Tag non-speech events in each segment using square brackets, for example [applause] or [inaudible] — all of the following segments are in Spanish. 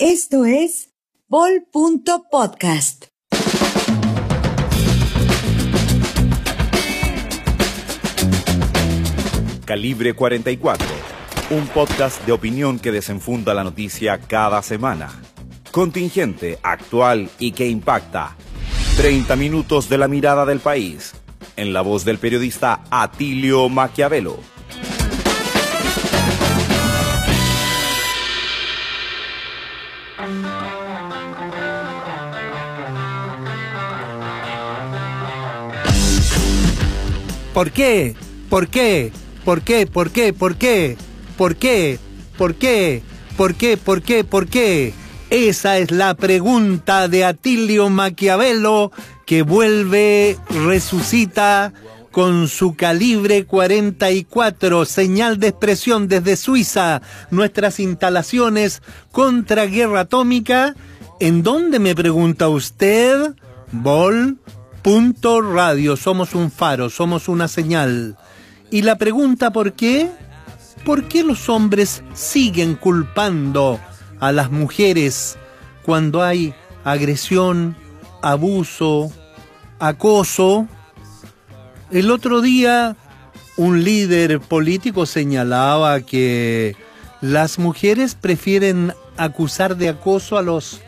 Esto es Bol.podcast. Calibre 44, un podcast de opinión que desenfunda la noticia cada semana. Contingente, actual y que impacta. 30 minutos de la mirada del país, en la voz del periodista Atilio Maquiavelo. ¿Por qué? ¿Por qué? ¿Por qué? ¿Por qué? ¿Por qué? ¿Por qué? ¿Por qué? ¿Por qué? ¿Por qué? ¿Por qué? Esa es la pregunta de Atilio Maquiavelo que vuelve, resucita con su calibre 44, señal de expresión desde Suiza, nuestras instalaciones contra guerra atómica. ¿En dónde me pregunta usted? Vol Punto Radio, somos un faro, somos una señal. Y la pregunta ¿por qué? ¿Por qué los hombres siguen culpando a las mujeres cuando hay agresión, abuso, acoso? El otro día un líder político señalaba que las mujeres prefieren acusar de acoso a los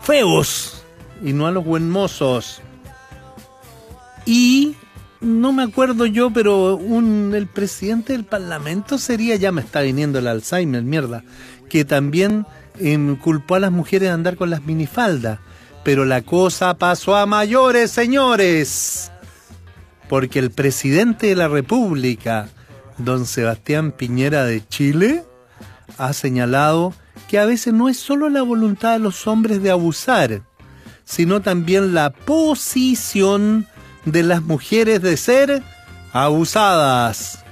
feos y no a los buen mozos. Y no me acuerdo yo, pero un, el presidente del Parlamento sería, ya me está viniendo el Alzheimer, mierda, que también em, culpó a las mujeres de andar con las minifaldas. Pero la cosa pasó a mayores, señores. Porque el presidente de la República, don Sebastián Piñera de Chile, ha señalado que a veces no es solo la voluntad de los hombres de abusar, sino también la posición de las mujeres de ser abusadas.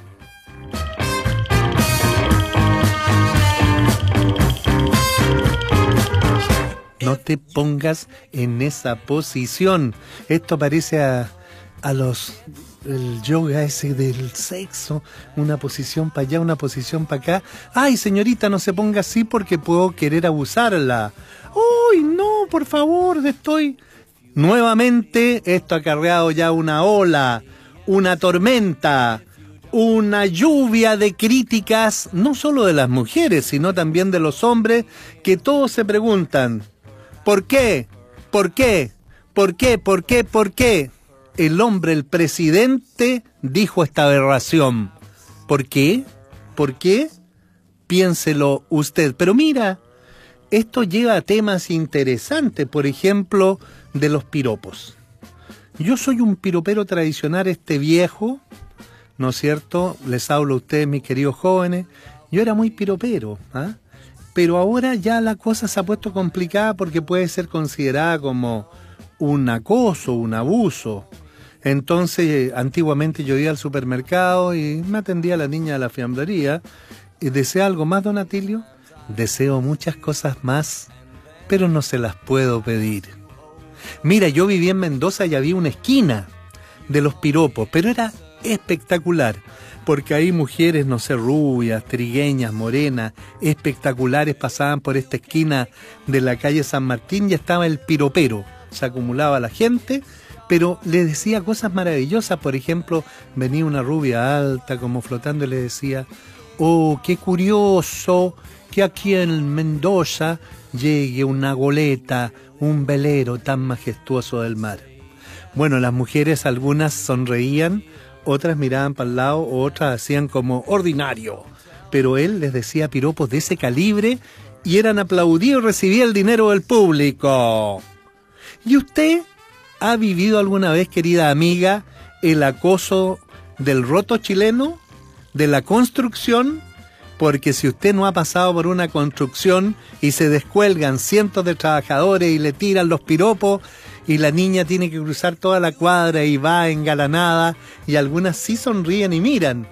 No te pongas en esa posición. Esto parece a, a los el yoga ese del sexo, una posición para allá, una posición para acá. Ay, señorita, no se ponga así porque puedo querer abusarla. Uy, no, por favor, estoy Nuevamente esto ha acarreado ya una ola, una tormenta, una lluvia de críticas, no solo de las mujeres, sino también de los hombres, que todos se preguntan, ¿por qué? ¿Por qué? ¿Por qué? ¿Por qué? ¿Por qué? El hombre, el presidente, dijo esta aberración. ¿Por qué? ¿Por qué? Piénselo usted. Pero mira, esto lleva a temas interesantes, por ejemplo, de los piropos. Yo soy un piropero tradicional, este viejo, ¿no es cierto? Les hablo a ustedes, mis queridos jóvenes. Yo era muy piropero, ¿ah? pero ahora ya la cosa se ha puesto complicada porque puede ser considerada como un acoso, un abuso. Entonces, antiguamente yo iba al supermercado y me atendía la niña de la fiambrería. ¿Y desea algo más, don Atilio? Deseo muchas cosas más, pero no se las puedo pedir. Mira, yo vivía en Mendoza y había una esquina de los piropos, pero era espectacular, porque ahí mujeres, no sé, rubias, trigueñas, morenas, espectaculares pasaban por esta esquina de la calle San Martín y estaba el piropero, se acumulaba la gente, pero le decía cosas maravillosas, por ejemplo, venía una rubia alta como flotando y le decía, oh, qué curioso que aquí en Mendoza llegue una goleta, un velero tan majestuoso del mar. Bueno, las mujeres algunas sonreían, otras miraban para el lado, otras hacían como ordinario. Pero él les decía piropos de ese calibre y eran aplaudidos y recibía el dinero del público. ¿Y usted ha vivido alguna vez, querida amiga, el acoso del roto chileno, de la construcción? Porque si usted no ha pasado por una construcción y se descuelgan cientos de trabajadores y le tiran los piropos y la niña tiene que cruzar toda la cuadra y va engalanada y algunas sí sonríen y miran.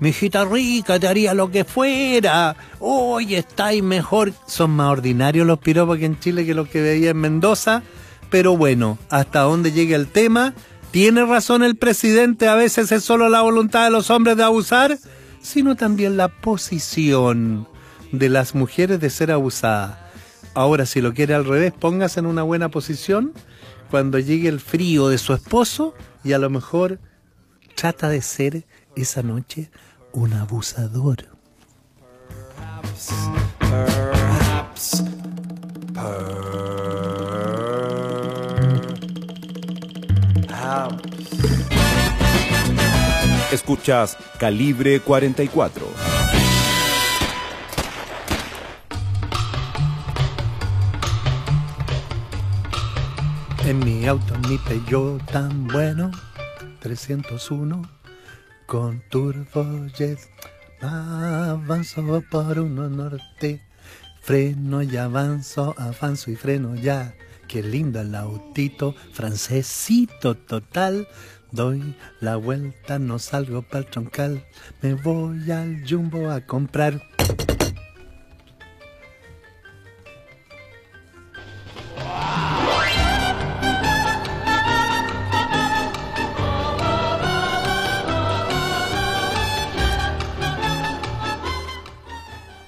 Mi hijita rica, te haría lo que fuera. Hoy estáis mejor. Son más ordinarios los piropos que en Chile que los que veía en Mendoza. Pero bueno, hasta dónde llega el tema. ¿Tiene razón el presidente? A veces es solo la voluntad de los hombres de abusar sino también la posición de las mujeres de ser abusadas. Ahora, si lo quiere al revés, póngase en una buena posición cuando llegue el frío de su esposo y a lo mejor trata de ser esa noche un abusador. Escuchas Calibre 44. En mi auto, mi Peugeot tan bueno, 301 con turbojet, avanzo por uno norte, freno y avanzo, avanzo y freno ya. Qué lindo el autito, francesito total. Doy la vuelta, no salgo para el troncal, me voy al jumbo a comprar.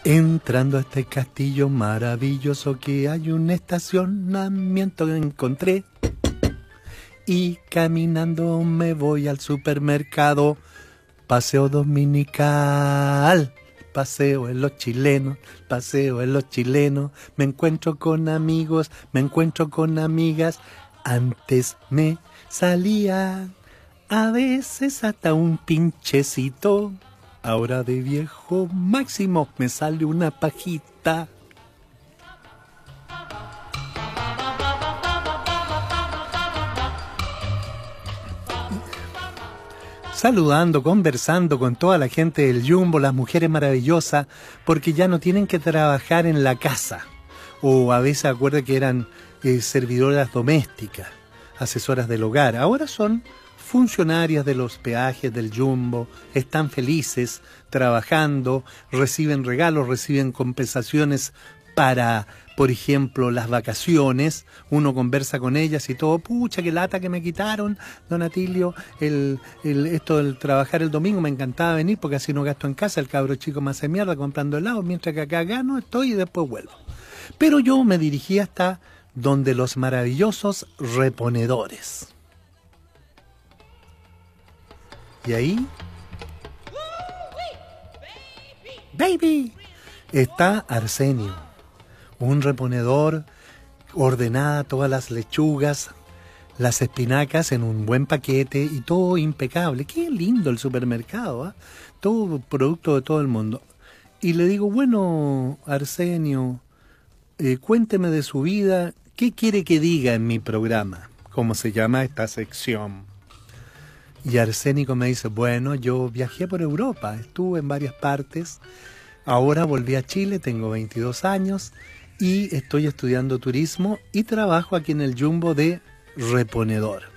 Entrando a este castillo maravilloso que hay un estacionamiento que encontré. Y caminando me voy al supermercado. Paseo dominical. Paseo en los chilenos, paseo en los chilenos. Me encuentro con amigos, me encuentro con amigas. Antes me salía a veces hasta un pinchecito. Ahora de viejo máximo me sale una pajita. Saludando, conversando con toda la gente del Jumbo, las mujeres maravillosas, porque ya no tienen que trabajar en la casa. O a veces acuerda que eran eh, servidoras domésticas, asesoras del hogar. Ahora son funcionarias de los peajes del Jumbo están felices trabajando, reciben regalos, reciben compensaciones para, por ejemplo, las vacaciones. Uno conversa con ellas y todo, pucha, qué lata que me quitaron, don Atilio, el, el, esto del trabajar el domingo, me encantaba venir porque así no gasto en casa, el cabro chico me hace mierda comprando helado, mientras que acá gano, estoy y después vuelvo. Pero yo me dirigí hasta donde los maravillosos reponedores. Y ahí... Baby. Está Arsenio, un reponedor, ordenada todas las lechugas, las espinacas en un buen paquete y todo impecable. Qué lindo el supermercado, ¿ah? todo producto de todo el mundo. Y le digo, bueno, Arsenio, eh, cuénteme de su vida, ¿qué quiere que diga en mi programa? ¿Cómo se llama esta sección? Y Arsénico me dice, bueno, yo viajé por Europa, estuve en varias partes, ahora volví a Chile, tengo 22 años y estoy estudiando turismo y trabajo aquí en el Jumbo de reponedor.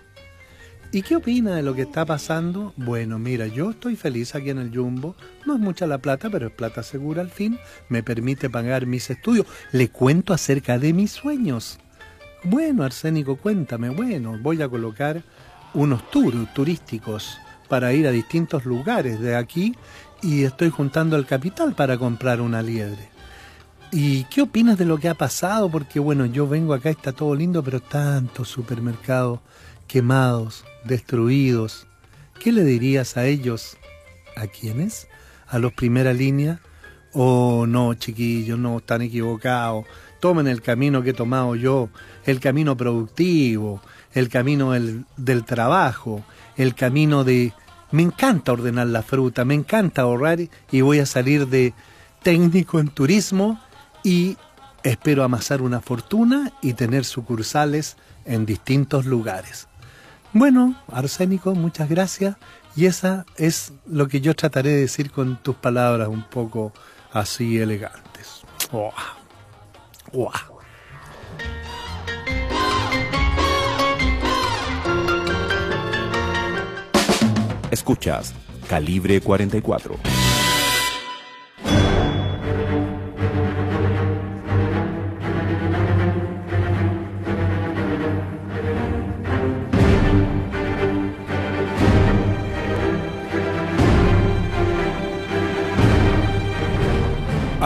¿Y qué opina de lo que está pasando? Bueno, mira, yo estoy feliz aquí en el Jumbo, no es mucha la plata, pero es plata segura al fin, me permite pagar mis estudios, le cuento acerca de mis sueños. Bueno, Arsénico, cuéntame, bueno, voy a colocar unos tours turísticos para ir a distintos lugares de aquí y estoy juntando el capital para comprar una liebre. ¿Y qué opinas de lo que ha pasado? Porque bueno, yo vengo acá, está todo lindo, pero tantos supermercados quemados, destruidos. ¿Qué le dirías a ellos? ¿A quiénes? ¿A los primera línea? Oh, no, chiquillos, no, están equivocados. Tomen el camino que he tomado yo, el camino productivo, el camino del, del trabajo, el camino de... Me encanta ordenar la fruta, me encanta ahorrar y voy a salir de técnico en turismo y espero amasar una fortuna y tener sucursales en distintos lugares. Bueno, Arsénico, muchas gracias. Y esa es lo que yo trataré de decir con tus palabras un poco así elegantes. ¡Wow! ¡Wow! Escuchas Calibre 44.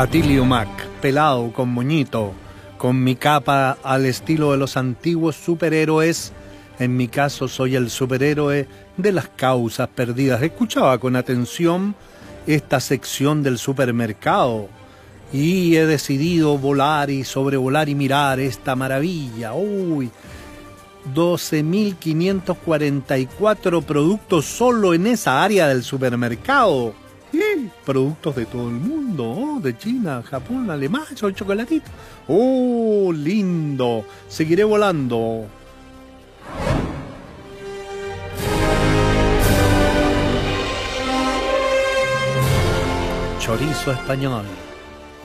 Atilio Mac, pelado con moñito, con mi capa al estilo de los antiguos superhéroes. En mi caso soy el superhéroe de las causas perdidas. Escuchaba con atención esta sección del supermercado y he decidido volar y sobrevolar y mirar esta maravilla. Uy, 12.544 productos solo en esa área del supermercado. Productos de todo el mundo, oh, de China, Japón, Alemania, chocolatito. ¡Oh, lindo! Seguiré volando. Chorizo español.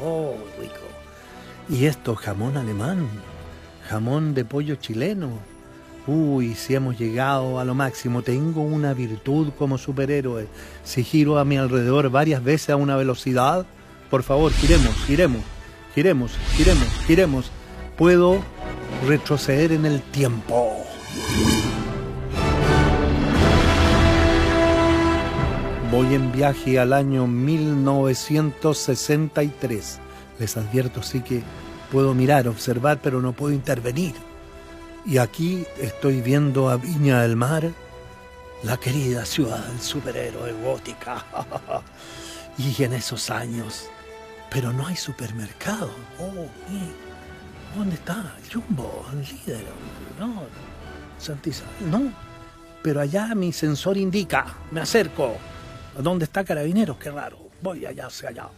Oh, rico. Y esto, jamón alemán. Jamón de pollo chileno. Uy, si hemos llegado a lo máximo, tengo una virtud como superhéroe. Si giro a mi alrededor varias veces a una velocidad, por favor, giremos, giremos, giremos, giremos, giremos. Puedo retroceder en el tiempo. Voy en viaje al año 1963. Les advierto, sí que puedo mirar, observar, pero no puedo intervenir. Y aquí estoy viendo a Viña del Mar, la querida ciudad del superhéroe gótica. [laughs] y en esos años, pero no hay supermercado. Oh, ¿dónde está? Jumbo, el líder. No, Santizal, no. Pero allá mi sensor indica, me acerco. ¿Dónde está Carabineros? Qué raro. Voy allá hacia allá.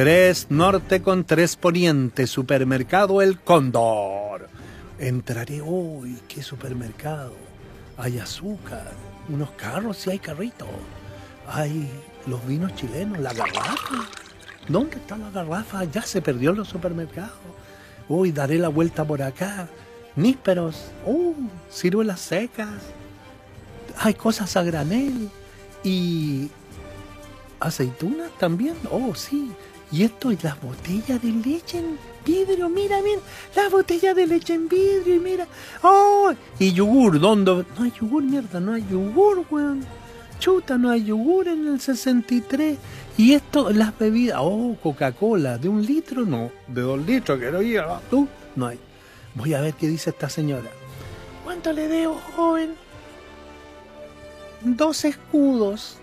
Tres norte con tres poniente, supermercado El Cóndor. Entraré hoy, ¿qué supermercado? Hay azúcar, unos carros y hay carritos. Hay los vinos chilenos, la garrafa. ¿Dónde está la garrafa? Ya se perdió los supermercados. Hoy daré la vuelta por acá. Nísperos, uh, ciruelas secas. Hay cosas a granel. Y aceitunas también. Oh, sí. Y esto es las botellas de leche en vidrio, mira bien, las botellas de leche en vidrio, y mira, oh, y yogur, ¿dónde? No hay yogur, mierda, no hay yogur, weón. Chuta, no hay yogur en el 63. Y esto, las bebidas, oh, Coca-Cola, de un litro, no, de dos litros, que no llega, tú, no hay. Voy a ver qué dice esta señora. ¿Cuánto le debo, joven? Dos escudos.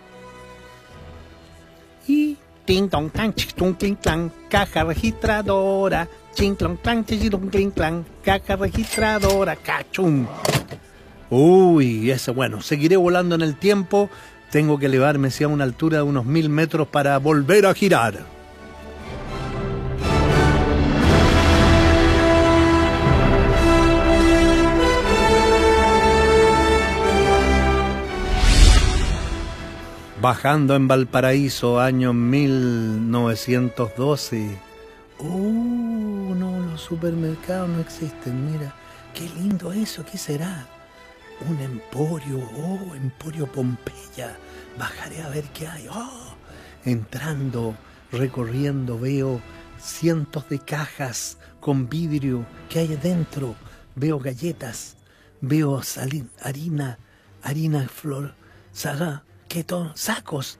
Y Ting tong tung cling clang, caja registradora. Ching clong clang, chichilong cling clang, caja registradora, cachum. Uy, ese bueno, seguiré volando en el tiempo. Tengo que elevarme a una altura de unos mil metros para volver a girar. Bajando en Valparaíso, año 1912. ¡Uh! No, los supermercados no existen, mira. Qué lindo eso, ¿qué será? Un emporio, oh, emporio Pompeya. Bajaré a ver qué hay. Oh, entrando, recorriendo, veo cientos de cajas con vidrio que hay dentro. Veo galletas, veo harina, harina flor, sacos.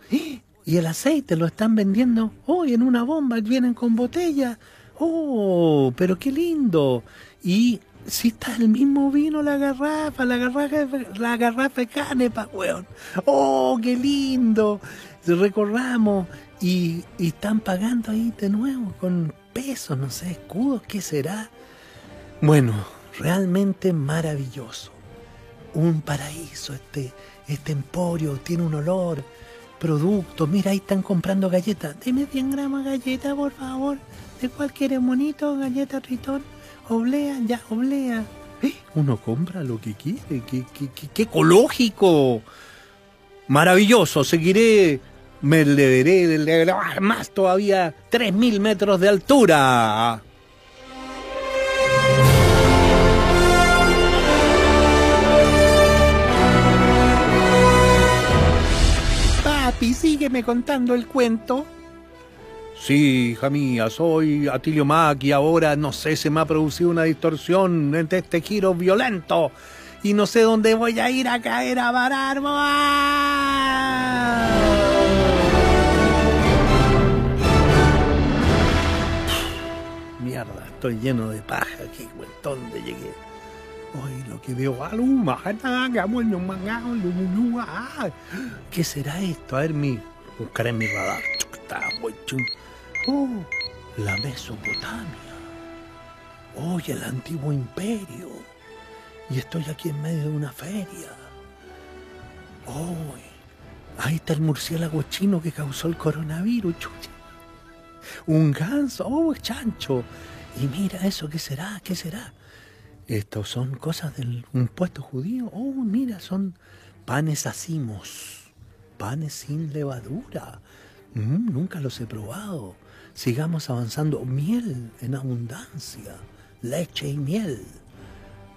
Y el aceite lo están vendiendo hoy en una bomba, vienen con botella. Oh, pero qué lindo. Y si está el mismo vino la garrafa, la garrafa, la garrafa de canepa, weón. Oh, qué lindo. Recorramos y, y están pagando ahí de nuevo con pesos, no sé, escudos, ¿qué será? Bueno, realmente maravilloso. Un paraíso este este emporio tiene un olor, producto, mira, ahí están comprando galletas. Deme 100 gramos de galleta, por favor. ¿De cuál quieres, monito? Galleta tritón. Oblea, ya, oblea. ¿Eh? Uno compra lo que quiere, qué, qué, qué, ecológico. Maravilloso, seguiré, me deberé más todavía 3.000 metros de altura. sígueme contando el cuento. Sí, hija mía, soy Atilio Mac y ahora no sé, se me ha producido una distorsión entre este giro violento y no sé dónde voy a ir a caer a parar. Mierda, estoy lleno de paja aquí, ¿dónde llegué? Ay, lo que veo, ¿qué será esto? A ver, mi buscaré mi radar. Oh, la Mesopotamia. Oye, el antiguo imperio. Y estoy aquí en medio de una feria. Oh, ahí está el murciélago chino que causó el coronavirus. Un ganso, oh, chancho. Y mira eso, ¿qué será? ¿Qué será? Estos son cosas del un puesto judío. Oh, mira, son panes asimos, panes sin levadura. Mm, nunca los he probado. Sigamos avanzando. Miel en abundancia, leche y miel.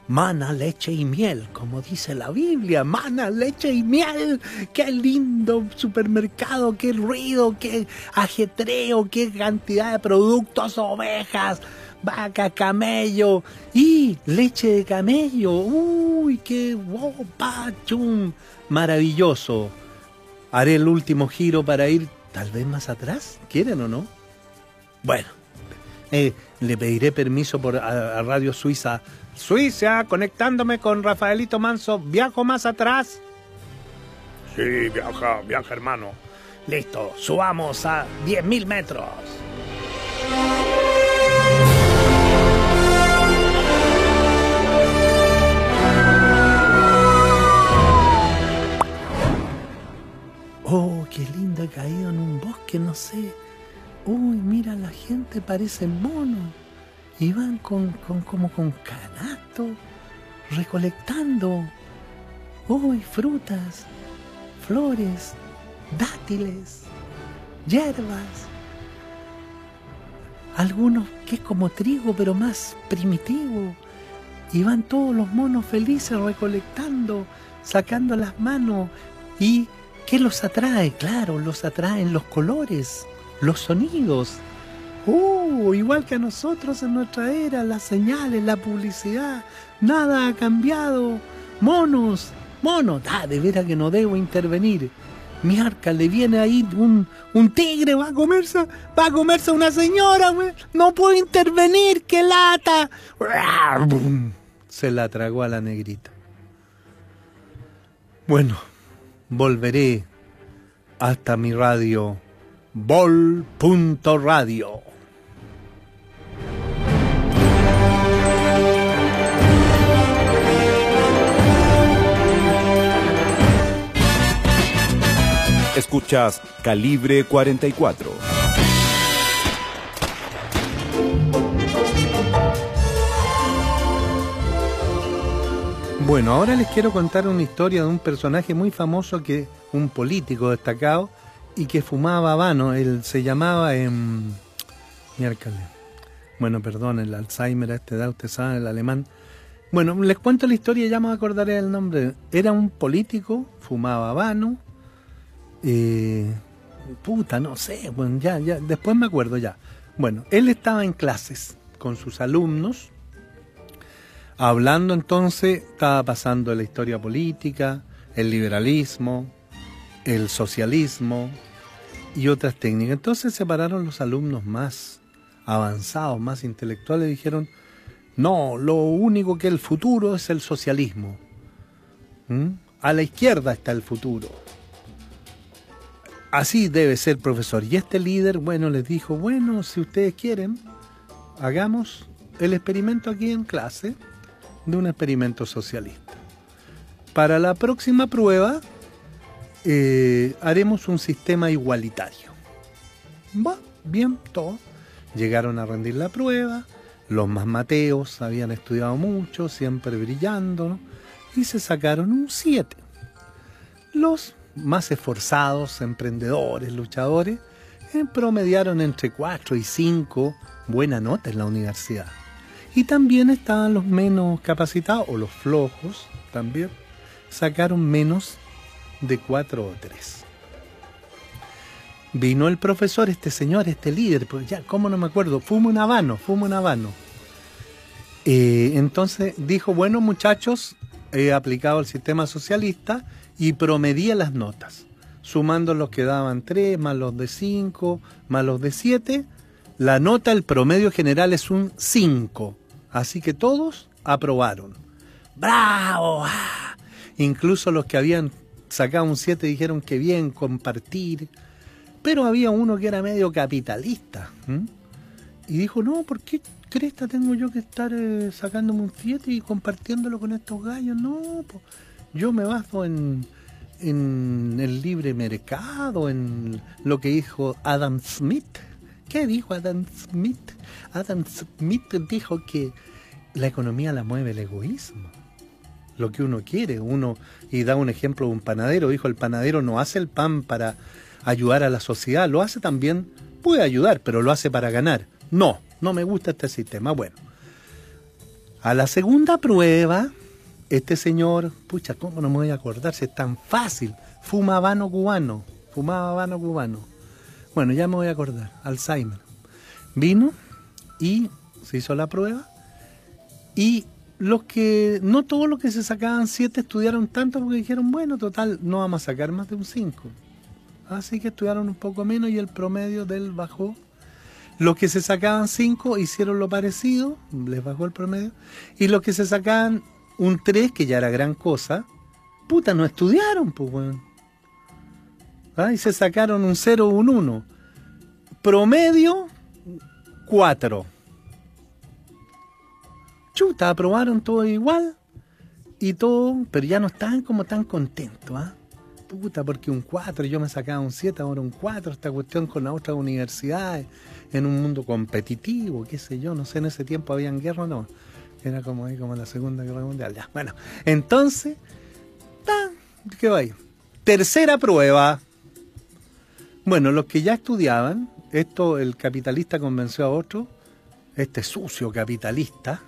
Mana, leche y miel, como dice la Biblia, mana, leche y miel. Qué lindo supermercado, qué ruido, qué ajetreo, qué cantidad de productos, ovejas, vaca, camello y leche de camello. Uy, qué chum, maravilloso. Haré el último giro para ir tal vez más atrás. ¿Quieren o no? Bueno, eh, le pediré permiso por a Radio Suiza Suiza, conectándome con Rafaelito Manso, ¿viajo más atrás? Sí, viaja, viaja hermano. Listo, subamos a 10.000 metros. Oh, qué lindo he caído en un bosque, no sé. Uy, mira, la gente parece mono iban con, con, como con canasto, recolectando uy, frutas, flores, dátiles, hierbas. Algunos que es como trigo, pero más primitivo. Iban todos los monos felices recolectando, sacando las manos. ¿Y qué los atrae? Claro, los atraen los colores, los sonidos, Uh, igual que a nosotros en nuestra era, las señales, la publicidad, nada ha cambiado. Monos, monos, ah, de veras que no debo intervenir. Mi arca le viene ahí un, un tigre, va a comerse, va a comerse una señora, güey. No puedo intervenir, qué lata. Se la tragó a la negrita. Bueno, volveré hasta mi radio Vol.radio. Escuchas Calibre 44. Bueno, ahora les quiero contar una historia de un personaje muy famoso que un político destacado y que fumaba habano. Él se llamaba miércoles. Bueno, perdón, el Alzheimer a esta edad, usted sabe, el alemán. Bueno, les cuento la historia y ya me acordaré del nombre. Era un político, fumaba habano, eh, puta, no sé, bueno, ya, ya, después me acuerdo ya. Bueno, él estaba en clases con sus alumnos, hablando entonces, estaba pasando la historia política, el liberalismo, el socialismo y otras técnicas. Entonces separaron los alumnos más avanzados, más intelectuales, y dijeron, no, lo único que el futuro es el socialismo. ¿Mm? A la izquierda está el futuro así debe ser profesor. Y este líder, bueno, les dijo, bueno, si ustedes quieren, hagamos el experimento aquí en clase de un experimento socialista. Para la próxima prueba eh, haremos un sistema igualitario. Va, bien, todo. Llegaron a rendir la prueba, los más mateos habían estudiado mucho, siempre brillando, y se sacaron un 7. Los más esforzados, emprendedores, luchadores, eh, promediaron entre 4 y 5 buenas notas en la universidad. Y también estaban los menos capacitados, o los flojos también, sacaron menos de 4 o 3. Vino el profesor, este señor, este líder, pues ya, ¿cómo no me acuerdo? Fumo un habano, fumo un habano. Eh, entonces dijo, bueno muchachos, he aplicado el sistema socialista y promedía las notas, sumando los que daban 3, más los de 5, más los de 7, La nota, el promedio general es un 5. Así que todos aprobaron. ¡Bravo! ¡Ah! Incluso los que habían sacado un 7 dijeron que bien, compartir. Pero había uno que era medio capitalista. Y dijo, no, ¿por qué cresta tengo yo que estar eh, sacándome un 7 y compartiéndolo con estos gallos? No, yo me baso en, en el libre mercado, en lo que dijo Adam Smith. ¿Qué dijo Adam Smith? Adam Smith dijo que la economía la mueve el egoísmo. Lo que uno quiere, uno, y da un ejemplo de un panadero, dijo, el panadero no hace el pan para ayudar a la sociedad, lo hace también, puede ayudar, pero lo hace para ganar. No, no me gusta este sistema. Bueno, a la segunda prueba, este señor, pucha, ¿cómo no me voy a acordar si es tan fácil? Fuma habano cubano, fumaba habano cubano. Bueno, ya me voy a acordar, Alzheimer. Vino y se hizo la prueba y los que, no todos los que se sacaban siete estudiaron tanto porque dijeron, bueno, total, no vamos a sacar más de un 5. Así que estudiaron un poco menos y el promedio del bajó. Los que se sacaban 5 hicieron lo parecido, les bajó el promedio. Y los que se sacaban un 3, que ya era gran cosa, puta, no estudiaron, pues, bueno. ¿Ah? Y se sacaron un 0 o un 1. Promedio, 4 chuta, aprobaron todo igual y todo, pero ya no estaban como tan contentos, ¿ah? Puta, porque un 4, yo me sacaba un 7, ahora un 4, esta cuestión con las otras universidades, en un mundo competitivo, qué sé yo, no sé, en ese tiempo habían guerra o no. Era como ahí, como la Segunda Guerra Mundial, ya. Bueno, entonces, ¿qué va ahí? Tercera prueba. Bueno, los que ya estudiaban, esto el capitalista convenció a otro, este sucio capitalista,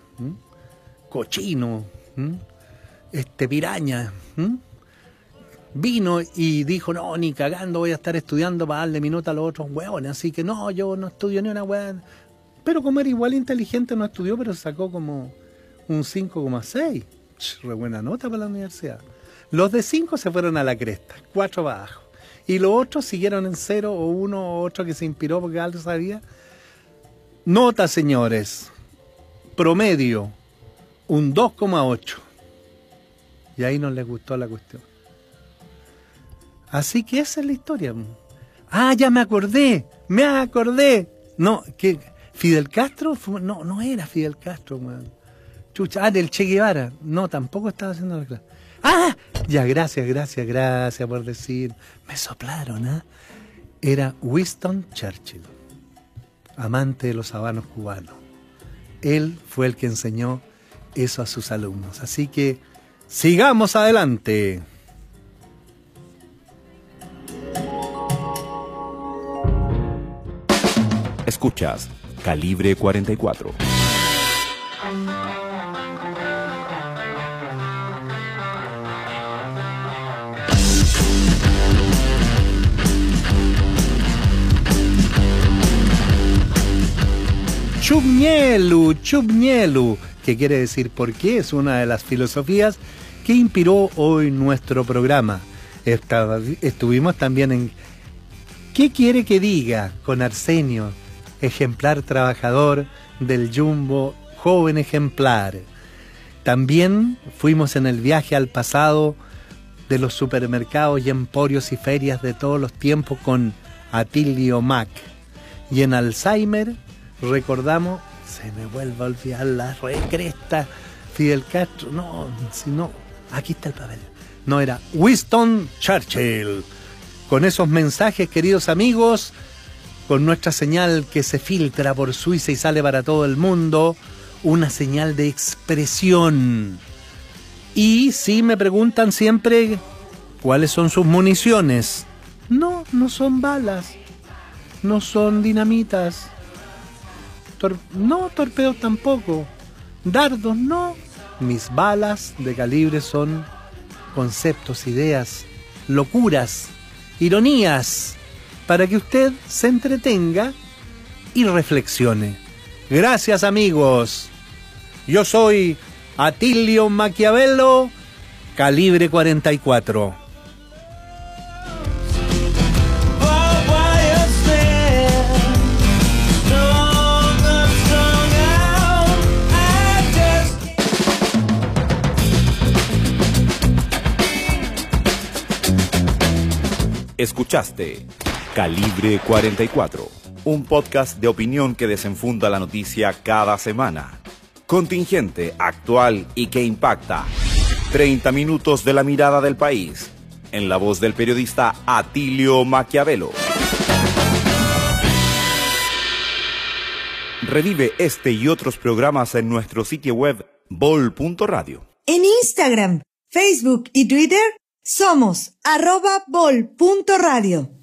cochino, este piraña, vino y dijo, no, ni cagando voy a estar estudiando para darle minutos a los otros hueones, así que no, yo no estudio ni una hueá. Pero como era igual inteligente, no estudió, pero sacó como un 5,6. Re buena nota para la universidad. Los de 5 se fueron a la cresta, 4 para abajo. Y los otros siguieron en 0 o 1 o otro que se inspiró porque algo sabía. Nota, señores, promedio un 2,8. Y ahí no les gustó la cuestión. Así que esa es la historia. Ah, ya me acordé, me acordé. No, que Fidel Castro, no, no era Fidel Castro, man. Chucha, ah, del Che Guevara. No, tampoco estaba haciendo la clase. Ah, ya, gracias, gracias, gracias por decir. Me soplaron, ¿ah? Era Winston Churchill, amante de los habanos cubanos. Él fue el que enseñó eso a sus alumnos. Así que sigamos adelante. Escuchas Calibre 44. Chubnielu, Chubnielu, que quiere decir por qué, es una de las filosofías que inspiró hoy nuestro programa. estuvimos también en ¿Qué quiere que diga con Arsenio, ejemplar trabajador del Jumbo, joven ejemplar? También fuimos en el viaje al pasado de los supermercados y emporios y ferias de todos los tiempos con Atilio Mac. Y en Alzheimer recordamos, se me vuelve a olvidar la recresta, Fidel Castro, no, si no, aquí está el papel. No era Winston Churchill. Con esos mensajes, queridos amigos, con nuestra señal que se filtra por Suiza y sale para todo el mundo, una señal de expresión. Y si me preguntan siempre cuáles son sus municiones, no, no son balas, no son dinamitas, no, torpedos tampoco. Dardos no. Mis balas de calibre son conceptos, ideas, locuras, ironías, para que usted se entretenga y reflexione. Gracias amigos. Yo soy Atilio Maquiavelo, calibre 44. Escuchaste Calibre 44, un podcast de opinión que desenfunda la noticia cada semana. Contingente, actual y que impacta. 30 minutos de la mirada del país, en la voz del periodista Atilio Maquiavelo. Revive este y otros programas en nuestro sitio web bol.radio. En Instagram, Facebook y Twitter somos arroba bol.radio.